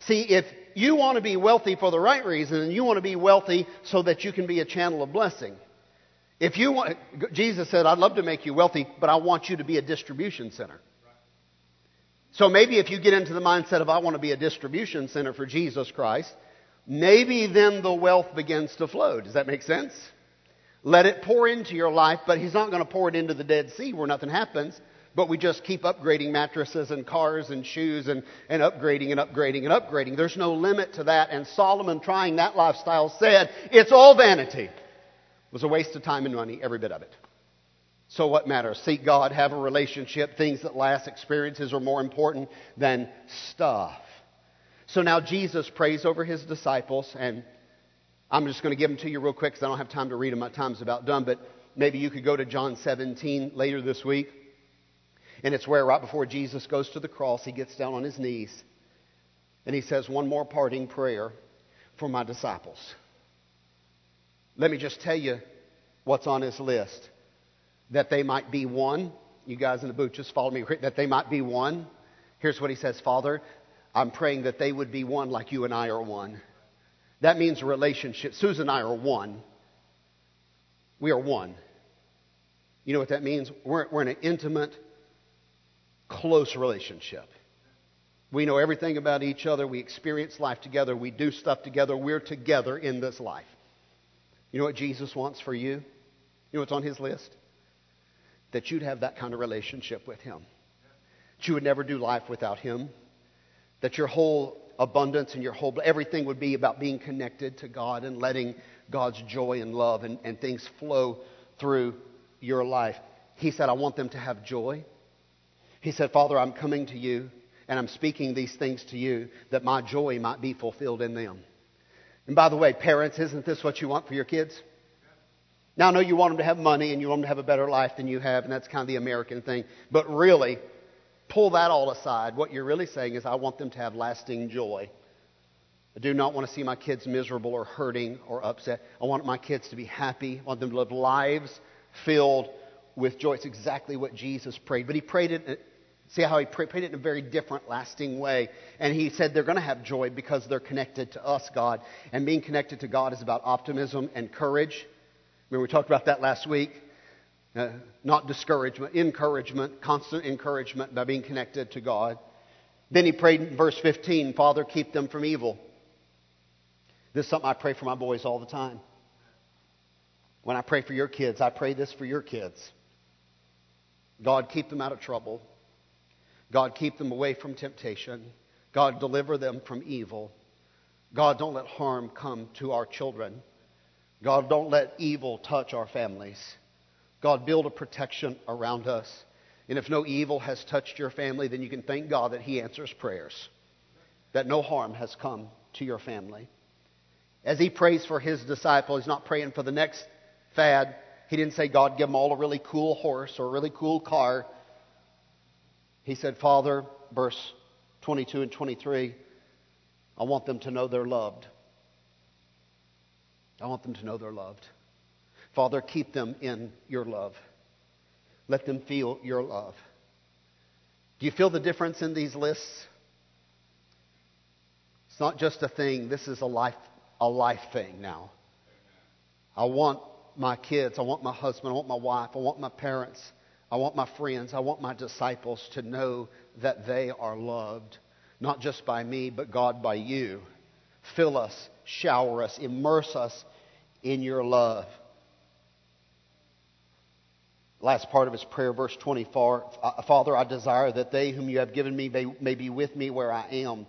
See, if you want to be wealthy for the right reason and you want to be wealthy so that you can be a channel of blessing, if you want, Jesus said, I'd love to make you wealthy, but I want you to be a distribution center. So maybe if you get into the mindset of, I want to be a distribution center for Jesus Christ, maybe then the wealth begins to flow. Does that make sense? Let it pour into your life, but He's not going to pour it into the Dead Sea where nothing happens. But we just keep upgrading mattresses and cars and shoes and, and upgrading and upgrading and upgrading. There's no limit to that. And Solomon, trying that lifestyle, said, It's all vanity. It was a waste of time and money, every bit of it. So what matters? Seek God, have a relationship. Things that last, experiences are more important than stuff. So now Jesus prays over his disciples, and I'm just going to give them to you real quick because I don't have time to read them. My time's about done, but maybe you could go to John 17 later this week. And it's where, right before Jesus goes to the cross, he gets down on his knees and he says, One more parting prayer for my disciples. Let me just tell you what's on his list that they might be one. You guys in the booth, just follow me. That they might be one. Here's what he says Father, I'm praying that they would be one like you and I are one. That means relationship. Susan and I are one. We are one. You know what that means? We're, we're in an intimate, close relationship. We know everything about each other. We experience life together. We do stuff together. We're together in this life. You know what Jesus wants for you? You know what's on his list? That you'd have that kind of relationship with him. That you would never do life without him. That your whole abundance and your whole everything would be about being connected to God and letting God's joy and love and, and things flow through your life. He said, I want them to have joy. He said, Father, I'm coming to you and I'm speaking these things to you that my joy might be fulfilled in them. And by the way, parents, isn't this what you want for your kids? Now, I know you want them to have money and you want them to have a better life than you have, and that's kind of the American thing. But really, pull that all aside. What you're really saying is, I want them to have lasting joy. I do not want to see my kids miserable or hurting or upset. I want my kids to be happy. I want them to live lives filled with joy. It's exactly what Jesus prayed. But he prayed it, see how he prayed, prayed it in a very different, lasting way. And he said they're going to have joy because they're connected to us, God. And being connected to God is about optimism and courage. Remember, we talked about that last week. Uh, not discouragement, encouragement, constant encouragement by being connected to God. Then he prayed in verse 15, Father, keep them from evil. This is something I pray for my boys all the time. When I pray for your kids, I pray this for your kids. God, keep them out of trouble. God, keep them away from temptation. God, deliver them from evil. God, don't let harm come to our children. God, don't let evil touch our families. God, build a protection around us. And if no evil has touched your family, then you can thank God that He answers prayers, that no harm has come to your family. As He prays for His disciple, He's not praying for the next fad. He didn't say, God, give them all a really cool horse or a really cool car. He said, Father, verse 22 and 23, I want them to know they're loved. I want them to know they're loved. Father, keep them in your love. Let them feel your love. Do you feel the difference in these lists? It's not just a thing, this is a life, a life thing now. I want my kids, I want my husband, I want my wife, I want my parents, I want my friends, I want my disciples to know that they are loved, not just by me, but God by you. Fill us, shower us, immerse us in your love. Last part of his prayer, verse 24 uh, Father, I desire that they whom you have given me may, may be with me where I am,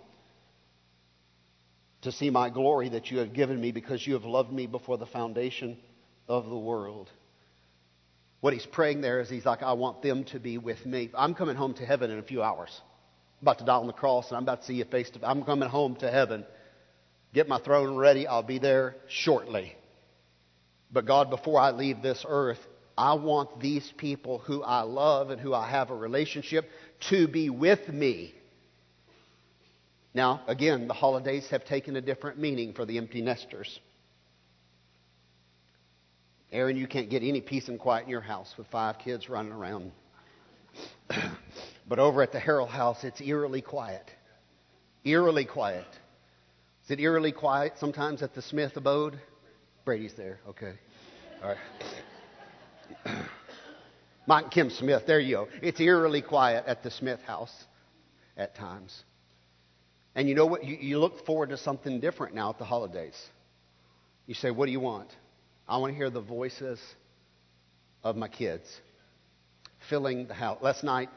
to see my glory that you have given me because you have loved me before the foundation of the world. What he's praying there is he's like, I want them to be with me. I'm coming home to heaven in a few hours. I'm about to die on the cross, and I'm about to see you face to face. I'm coming home to heaven. Get my throne ready. I'll be there shortly. But God, before I leave this earth, I want these people who I love and who I have a relationship to be with me. Now, again, the holidays have taken a different meaning for the empty nesters. Aaron, you can't get any peace and quiet in your house with five kids running around. but over at the Harrell house, it's eerily quiet. Eerily quiet. Is it eerily quiet sometimes at the Smith abode? Brady's there. Okay. All right. Mike and Kim Smith. There you go. It's eerily quiet at the Smith house at times. And you know what? You, you look forward to something different now at the holidays. You say, What do you want? I want to hear the voices of my kids filling the house. Last night,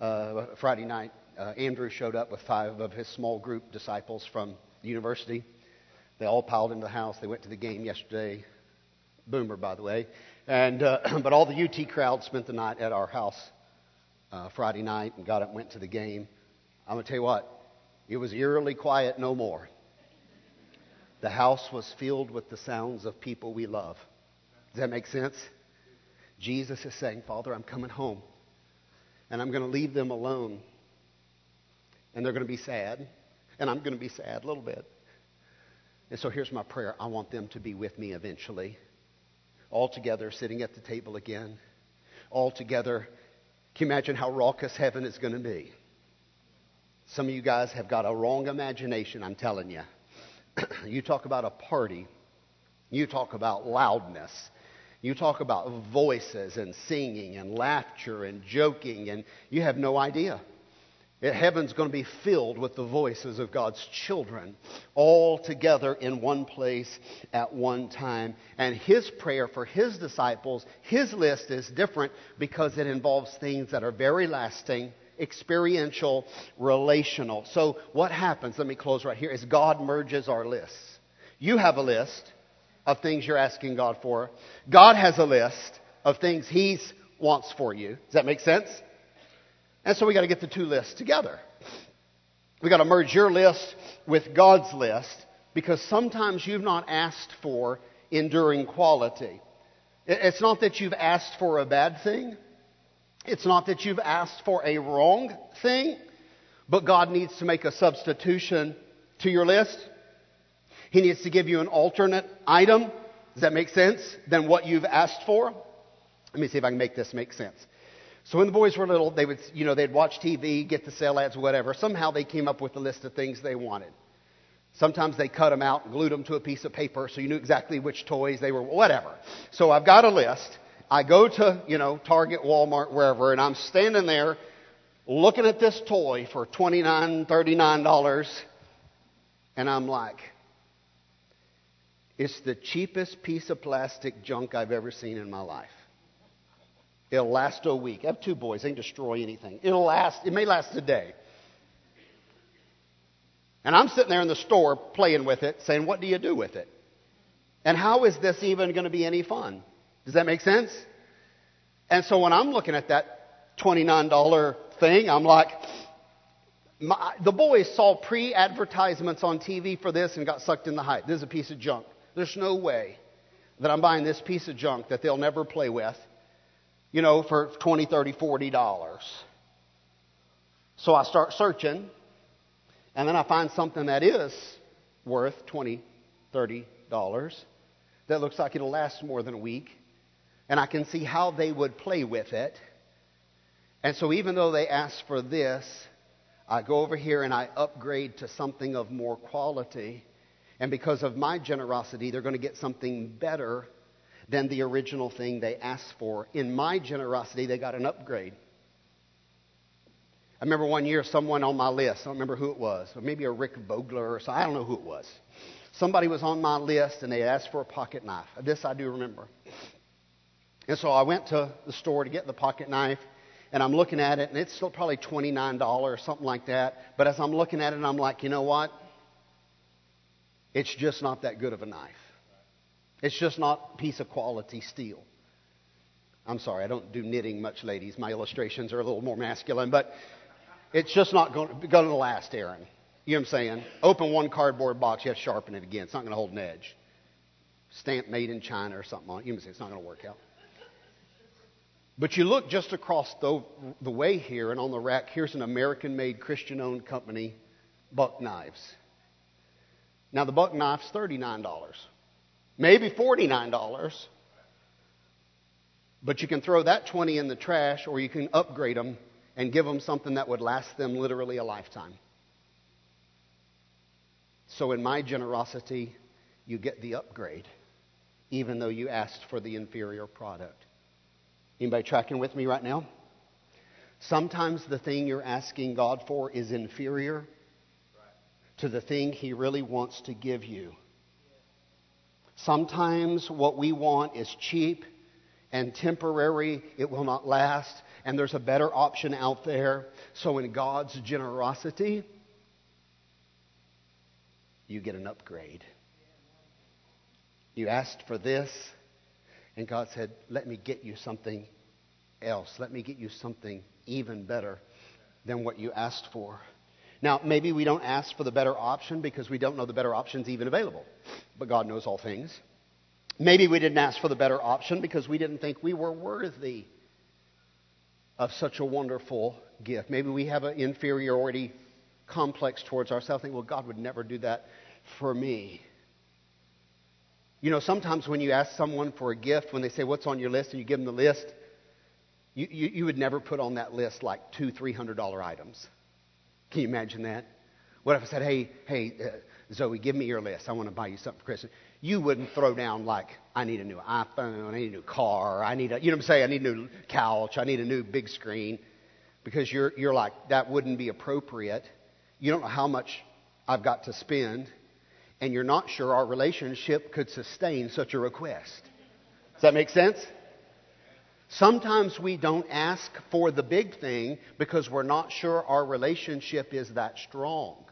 uh, Friday night, uh, Andrew showed up with five of his small group disciples from university. They all piled into the house. They went to the game yesterday. Boomer, by the way. And, uh, but all the UT crowd spent the night at our house uh, Friday night and got up and went to the game. I'm going to tell you what, it was eerily quiet no more. The house was filled with the sounds of people we love. Does that make sense? Jesus is saying, Father, I'm coming home. And I'm going to leave them alone. And they're going to be sad. And I'm going to be sad a little bit. And so here's my prayer I want them to be with me eventually. All together, sitting at the table again. All together. Can you imagine how raucous heaven is going to be? Some of you guys have got a wrong imagination, I'm telling you. you talk about a party. You talk about loudness. You talk about voices and singing and laughter and joking, and you have no idea. Heaven's going to be filled with the voices of God's children all together in one place at one time. And his prayer for his disciples, his list is different because it involves things that are very lasting, experiential, relational. So what happens, let me close right here, is God merges our lists. You have a list of things you're asking God for. God has a list of things he wants for you. Does that make sense? And so we got to get the two lists together. We got to merge your list with God's list because sometimes you've not asked for enduring quality. It's not that you've asked for a bad thing. It's not that you've asked for a wrong thing, but God needs to make a substitution to your list. He needs to give you an alternate item. Does that make sense? Than what you've asked for? Let me see if I can make this make sense. So when the boys were little, they would, you know, they'd watch TV, get the sale ads, whatever. Somehow they came up with a list of things they wanted. Sometimes they cut them out and glued them to a piece of paper so you knew exactly which toys they were, whatever. So I've got a list. I go to, you know, Target, Walmart, wherever, and I'm standing there looking at this toy for $29, $39, and I'm like, it's the cheapest piece of plastic junk I've ever seen in my life. It'll last a week. I have two boys. They can destroy anything. It'll last, it may last a day. And I'm sitting there in the store playing with it, saying, What do you do with it? And how is this even going to be any fun? Does that make sense? And so when I'm looking at that $29 thing, I'm like, my, the boys saw pre advertisements on TV for this and got sucked in the hype. This is a piece of junk. There's no way that I'm buying this piece of junk that they'll never play with you know, for 20, 30, 40 dollars. So I start searching, and then I find something that is worth 20, 30 dollars that looks like it'll last more than a week, and I can see how they would play with it. And so even though they ask for this, I go over here and I upgrade to something of more quality. And because of my generosity, they're going to get something better than the original thing they asked for. In my generosity, they got an upgrade. I remember one year someone on my list, I don't remember who it was, or maybe a Rick Vogler or something, I don't know who it was. Somebody was on my list and they asked for a pocket knife. This I do remember. And so I went to the store to get the pocket knife, and I'm looking at it, and it's still probably $29 or something like that. But as I'm looking at it, I'm like, you know what? It's just not that good of a knife. It's just not piece of quality steel. I'm sorry, I don't do knitting much, ladies. My illustrations are a little more masculine, but it's just not going to last, Aaron. You know what I'm saying? open one cardboard box, you have to sharpen it again. It's not going to hold an edge. Stamp made in China or something on it. You can say it's not going to work out. But you look just across the, the way here, and on the rack, here's an American made, Christian owned company, Buck Knives. Now, the Buck Knife's $39 maybe $49. But you can throw that 20 in the trash or you can upgrade them and give them something that would last them literally a lifetime. So in my generosity, you get the upgrade even though you asked for the inferior product. Anybody tracking with me right now? Sometimes the thing you're asking God for is inferior to the thing He really wants to give you. Sometimes what we want is cheap and temporary, it will not last, and there's a better option out there. So, in God's generosity, you get an upgrade. You asked for this, and God said, Let me get you something else. Let me get you something even better than what you asked for. Now, maybe we don't ask for the better option because we don't know the better option's even available. But God knows all things. Maybe we didn't ask for the better option because we didn't think we were worthy of such a wonderful gift. Maybe we have an inferiority complex towards ourselves. Think, well, God would never do that for me. You know, sometimes when you ask someone for a gift, when they say, What's on your list? and you give them the list, you, you, you would never put on that list like two, three hundred dollar items. Can you imagine that? What if I said, hey, hey, uh, Zoe, give me your list. I want to buy you something for Christmas. You wouldn't throw down like, I need a new iPhone, I need a new car, I need a, you know what I'm saying? I need a new couch, I need a new big screen. because you're, you're like, that wouldn't be appropriate. You don't know how much I've got to spend, and you're not sure our relationship could sustain such a request. Does that make sense? Sometimes we don't ask for the big thing because we're not sure our relationship is that strong.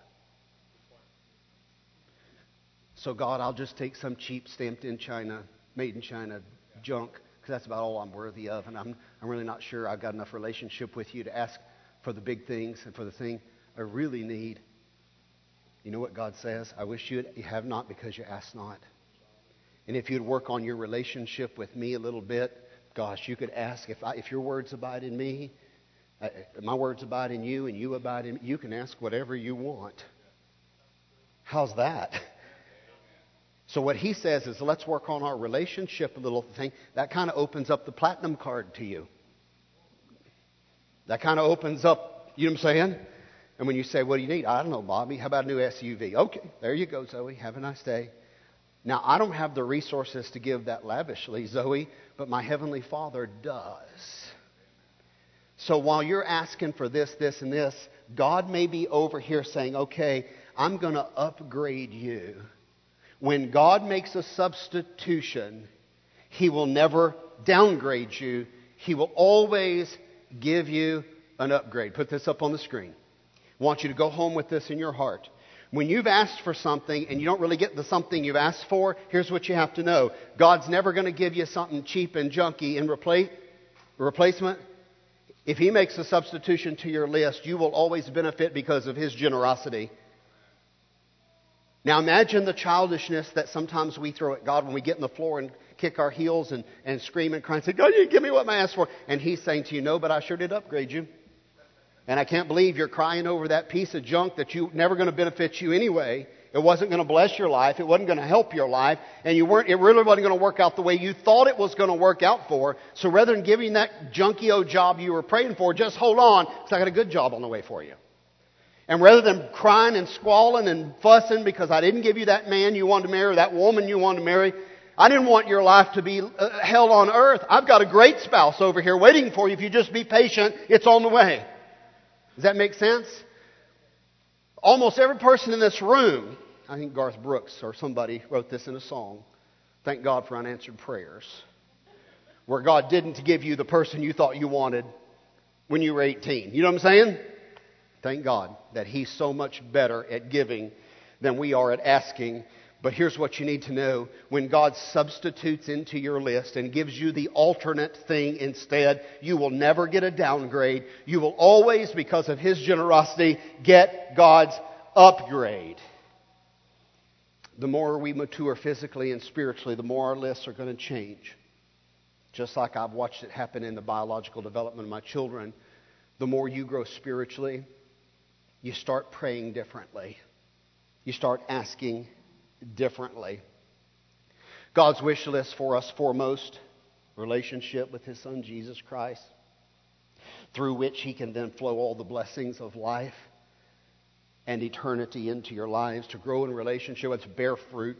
So, God, I'll just take some cheap stamped in China, made in China junk because that's about all I'm worthy of. And I'm, I'm really not sure I've got enough relationship with you to ask for the big things and for the thing I really need. You know what God says? I wish you, have not because you ask not. And if you'd work on your relationship with me a little bit, gosh, you could ask if, I, if your words abide in me, uh, my words abide in you, and you abide in me, you can ask whatever you want. How's that? So what he says is, let's work on our relationship a little thing. That kind of opens up the platinum card to you. That kind of opens up, you know what I'm saying? And when you say, what do you need? I don't know, Bobby. How about a new SUV? Okay, there you go, Zoe. Have a nice day. Now, I don't have the resources to give that lavishly, Zoe, but my Heavenly Father does. So while you're asking for this, this, and this, God may be over here saying, okay, I'm going to upgrade you when God makes a substitution, He will never downgrade you. He will always give you an upgrade. Put this up on the screen. I want you to go home with this in your heart. When you've asked for something and you don't really get the something you've asked for, here's what you have to know. God's never going to give you something cheap and junky in replace, replacement. If He makes a substitution to your list, you will always benefit because of His generosity. Now imagine the childishness that sometimes we throw at God when we get in the floor and kick our heels and, and scream and cry and say, God, you give me what I asked for. And He's saying to you, No, but I sure did upgrade you. And I can't believe you're crying over that piece of junk that you never going to benefit you anyway. It wasn't going to bless your life. It wasn't going to help your life. And you weren't, it really wasn't going to work out the way you thought it was going to work out for. So rather than giving that junky old job you were praying for, just hold on because I got a good job on the way for you. And rather than crying and squalling and fussing because I didn't give you that man you wanted to marry, or that woman you wanted to marry, I didn't want your life to be uh, hell on earth. I've got a great spouse over here waiting for you. If you just be patient, it's on the way. Does that make sense? Almost every person in this room, I think Garth Brooks or somebody wrote this in a song. Thank God for unanswered prayers. Where God didn't give you the person you thought you wanted when you were 18. You know what I'm saying? Thank God that He's so much better at giving than we are at asking. But here's what you need to know. When God substitutes into your list and gives you the alternate thing instead, you will never get a downgrade. You will always, because of His generosity, get God's upgrade. The more we mature physically and spiritually, the more our lists are going to change. Just like I've watched it happen in the biological development of my children, the more you grow spiritually, you start praying differently. You start asking differently. God's wish list for us foremost relationship with His Son Jesus Christ, through which He can then flow all the blessings of life and eternity into your lives, to grow in relationship, to bear fruit,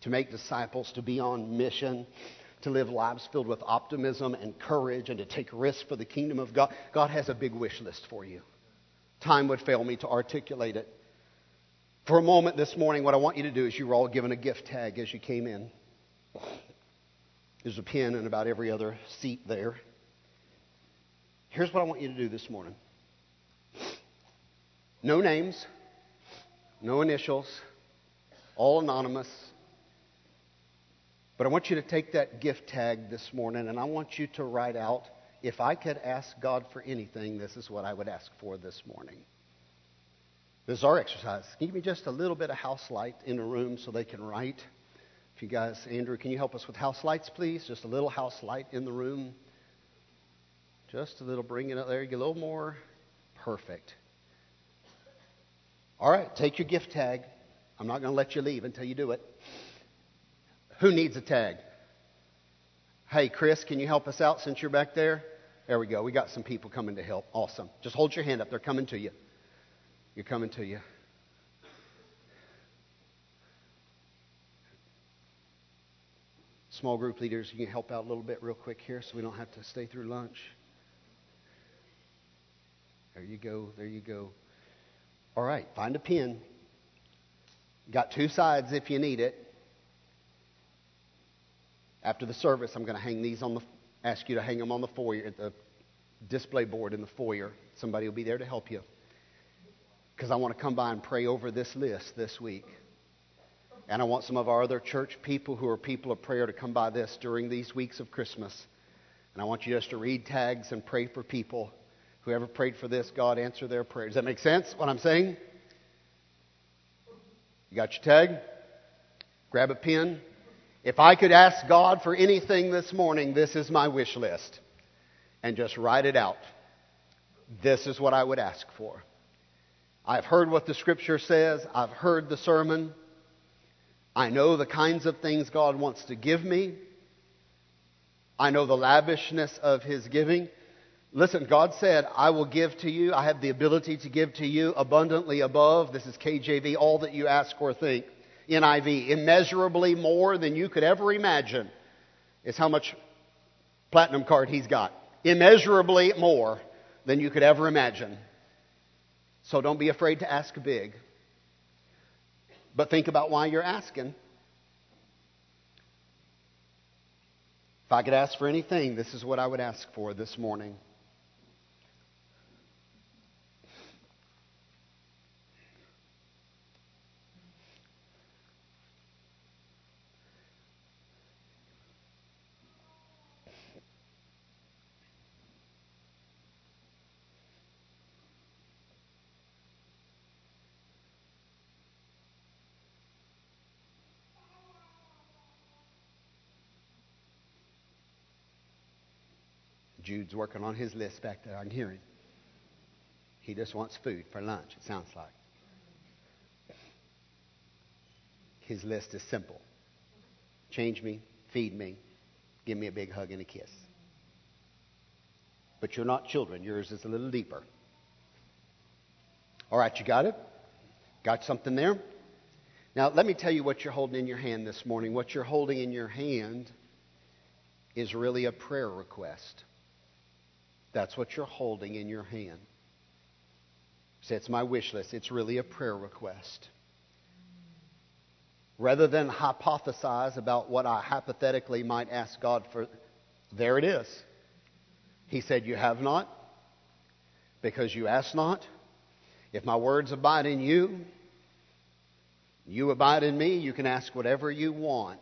to make disciples, to be on mission, to live lives filled with optimism and courage, and to take risks for the kingdom of God. God has a big wish list for you. Time would fail me to articulate it. For a moment this morning, what I want you to do is you were all given a gift tag as you came in. There's a pin in about every other seat there. Here's what I want you to do this morning no names, no initials, all anonymous. But I want you to take that gift tag this morning and I want you to write out if I could ask God for anything, this is what I would ask for this morning. This is our exercise. Can you give me just a little bit of house light in the room so they can write? If you guys, Andrew, can you help us with house lights, please? Just a little house light in the room. Just a little, bring it up there. Get a little more. Perfect. All right, take your gift tag. I'm not going to let you leave until you do it. Who needs a tag? Hey, Chris, can you help us out since you're back there? There we go. We got some people coming to help. Awesome. Just hold your hand up. They're coming to you. You're coming to you. Small group leaders, you can help out a little bit real quick here so we don't have to stay through lunch. There you go. There you go. All right, find a pen. Got two sides if you need it. After the service, I'm going to hang these on the ask you to hang them on the foyer at the display board in the foyer. Somebody will be there to help you. Because I want to come by and pray over this list this week. And I want some of our other church people who are people of prayer to come by this during these weeks of Christmas. And I want you just to read tags and pray for people. Whoever prayed for this, God answer their prayer. Does that make sense, what I'm saying? You got your tag? Grab a pen. If I could ask God for anything this morning, this is my wish list. And just write it out. This is what I would ask for. I've heard what the scripture says. I've heard the sermon. I know the kinds of things God wants to give me. I know the lavishness of His giving. Listen, God said, I will give to you. I have the ability to give to you abundantly above. This is KJV, all that you ask or think. NIV, immeasurably more than you could ever imagine is how much platinum card he's got. Immeasurably more than you could ever imagine. So don't be afraid to ask big. But think about why you're asking. If I could ask for anything, this is what I would ask for this morning. Jude's working on his list back there. I can hear him. He just wants food for lunch, it sounds like. His list is simple change me, feed me, give me a big hug and a kiss. But you're not children, yours is a little deeper. All right, you got it? Got something there? Now, let me tell you what you're holding in your hand this morning. What you're holding in your hand is really a prayer request. That's what you're holding in your hand. Say, it's my wish list. It's really a prayer request. Rather than hypothesize about what I hypothetically might ask God for, there it is. He said, You have not, because you ask not. If my words abide in you, you abide in me, you can ask whatever you want.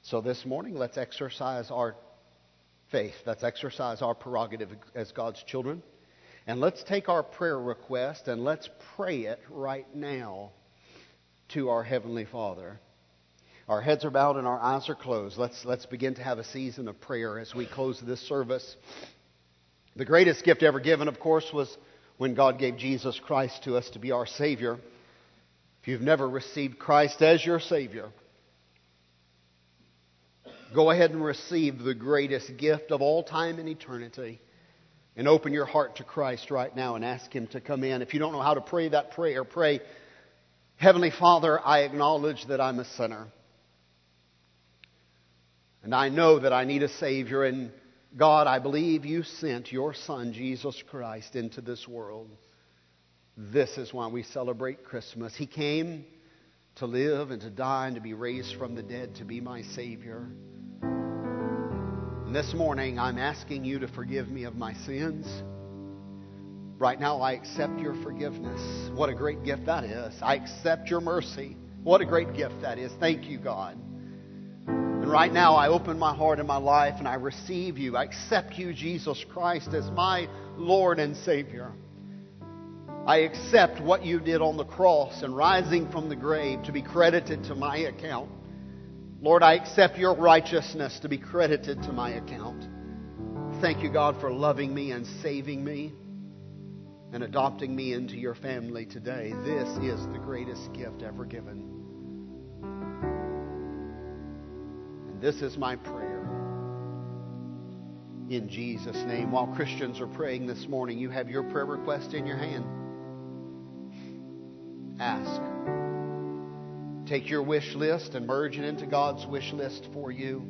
So this morning, let's exercise our faith. Let's exercise our prerogative as God's children. And let's take our prayer request and let's pray it right now to our Heavenly Father. Our heads are bowed and our eyes are closed. Let's, let's begin to have a season of prayer as we close this service. The greatest gift ever given, of course, was when God gave Jesus Christ to us to be our Savior. If you've never received Christ as your Savior, Go ahead and receive the greatest gift of all time and eternity. And open your heart to Christ right now and ask Him to come in. If you don't know how to pray that prayer, pray, Heavenly Father, I acknowledge that I'm a sinner. And I know that I need a Savior. And God, I believe you sent your Son, Jesus Christ, into this world. This is why we celebrate Christmas. He came to live and to die and to be raised from the dead to be my Savior. And this morning, I'm asking you to forgive me of my sins. Right now, I accept your forgiveness. What a great gift that is. I accept your mercy. What a great gift that is. Thank you, God. And right now, I open my heart and my life and I receive you. I accept you, Jesus Christ, as my Lord and Savior. I accept what you did on the cross and rising from the grave to be credited to my account. Lord, I accept your righteousness to be credited to my account. Thank you, God, for loving me and saving me and adopting me into your family today. This is the greatest gift ever given. And this is my prayer. In Jesus' name. While Christians are praying this morning, you have your prayer request in your hand ask. Take your wish list and merge it into God's wish list for you.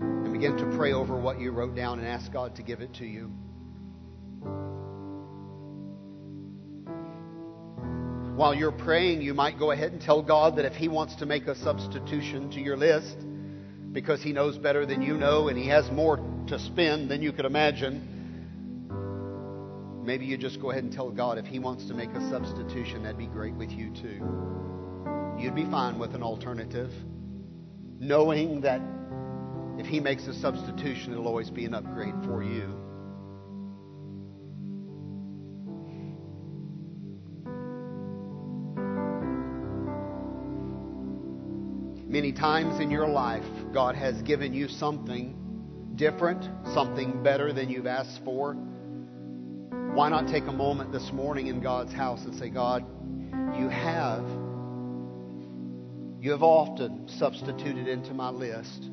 And begin to pray over what you wrote down and ask God to give it to you. While you're praying, you might go ahead and tell God that if He wants to make a substitution to your list, because He knows better than you know and He has more to spend than you could imagine, maybe you just go ahead and tell God if He wants to make a substitution, that'd be great with you too. You'd be fine with an alternative, knowing that if He makes a substitution, it'll always be an upgrade for you. Many times in your life, God has given you something different, something better than you've asked for. Why not take a moment this morning in God's house and say, God, you have, you have often substituted into my list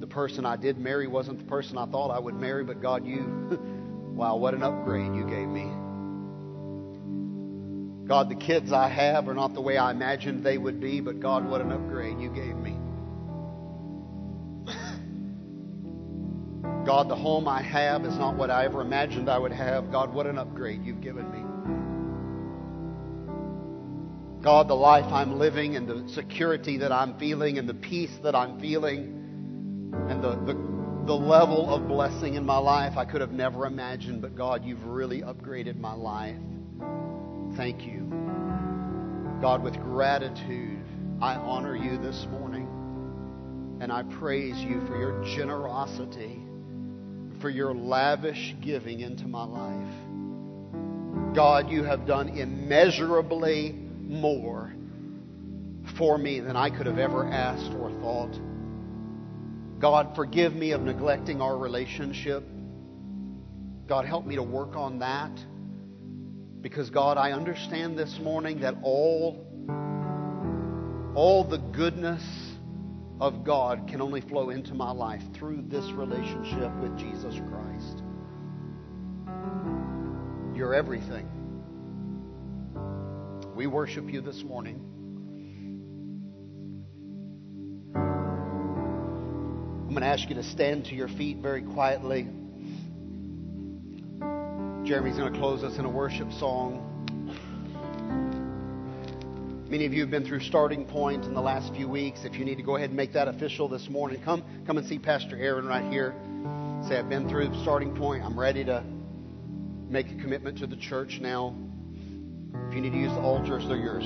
the person I did marry wasn't the person I thought I would marry, but God, you, wow, what an upgrade you gave me. God, the kids I have are not the way I imagined they would be, but God, what an upgrade you gave me. God, the home I have is not what I ever imagined I would have. God, what an upgrade you've given me. God, the life I'm living and the security that I'm feeling and the peace that I'm feeling and the, the, the level of blessing in my life I could have never imagined. But God, you've really upgraded my life. Thank you. God, with gratitude, I honor you this morning. And I praise you for your generosity, for your lavish giving into my life. God, you have done immeasurably more for me than I could have ever asked or thought. God, forgive me of neglecting our relationship. God, help me to work on that. Because, God, I understand this morning that all, all the goodness of God can only flow into my life through this relationship with Jesus Christ. You're everything. We worship you this morning. I'm going to ask you to stand to your feet very quietly. Jeremy's going to close us in a worship song. Many of you have been through starting point in the last few weeks. If you need to go ahead and make that official this morning, come come and see Pastor Aaron right here. Say, I've been through starting point. I'm ready to make a commitment to the church now. If you need to use the altars, they're yours.